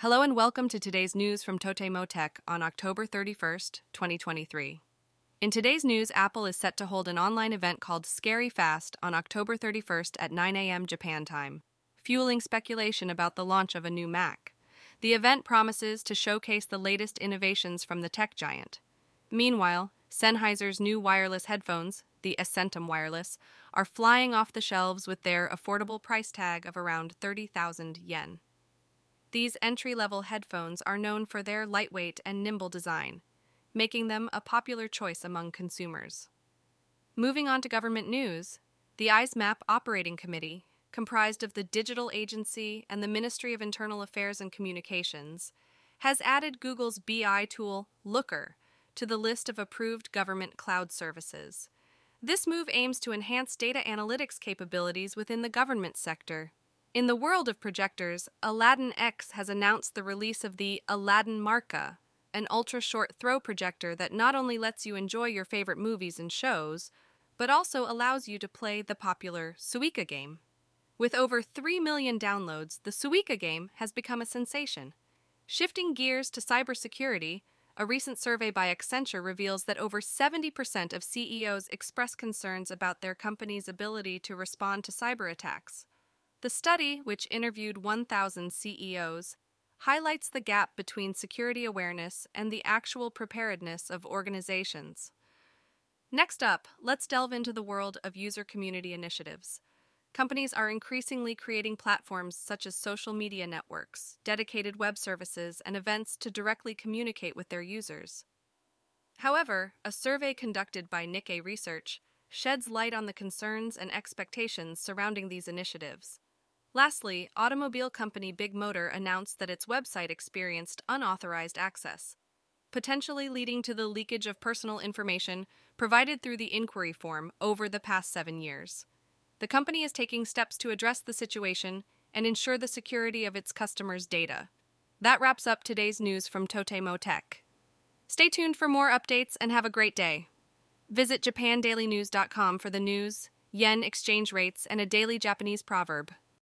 Hello and welcome to today's news from Totemo Tech on October 31st, 2023. In today's news, Apple is set to hold an online event called Scary Fast on October 31st at 9 a.m. Japan time, fueling speculation about the launch of a new Mac. The event promises to showcase the latest innovations from the tech giant. Meanwhile, Sennheiser's new wireless headphones, the Accentum Wireless, are flying off the shelves with their affordable price tag of around 30,000 yen. These entry level headphones are known for their lightweight and nimble design, making them a popular choice among consumers. Moving on to government news, the ISMAP Operating Committee, comprised of the Digital Agency and the Ministry of Internal Affairs and Communications, has added Google's BI tool Looker to the list of approved government cloud services. This move aims to enhance data analytics capabilities within the government sector in the world of projectors, Aladdin X has announced the release of the Aladdin Marca, an ultra short throw projector that not only lets you enjoy your favorite movies and shows, but also allows you to play the popular Suika game. With over 3 million downloads, the Suika game has become a sensation. Shifting gears to cybersecurity, a recent survey by Accenture reveals that over 70% of CEOs express concerns about their company's ability to respond to cyber attacks. The study, which interviewed 1,000 CEOs, highlights the gap between security awareness and the actual preparedness of organizations. Next up, let's delve into the world of user community initiatives. Companies are increasingly creating platforms such as social media networks, dedicated web services, and events to directly communicate with their users. However, a survey conducted by Nikkei Research sheds light on the concerns and expectations surrounding these initiatives. Lastly, automobile company Big Motor announced that its website experienced unauthorized access, potentially leading to the leakage of personal information provided through the inquiry form over the past seven years. The company is taking steps to address the situation and ensure the security of its customers' data. That wraps up today's news from Totemo Tech. Stay tuned for more updates and have a great day. Visit japandailynews.com for the news, yen exchange rates, and a daily Japanese proverb.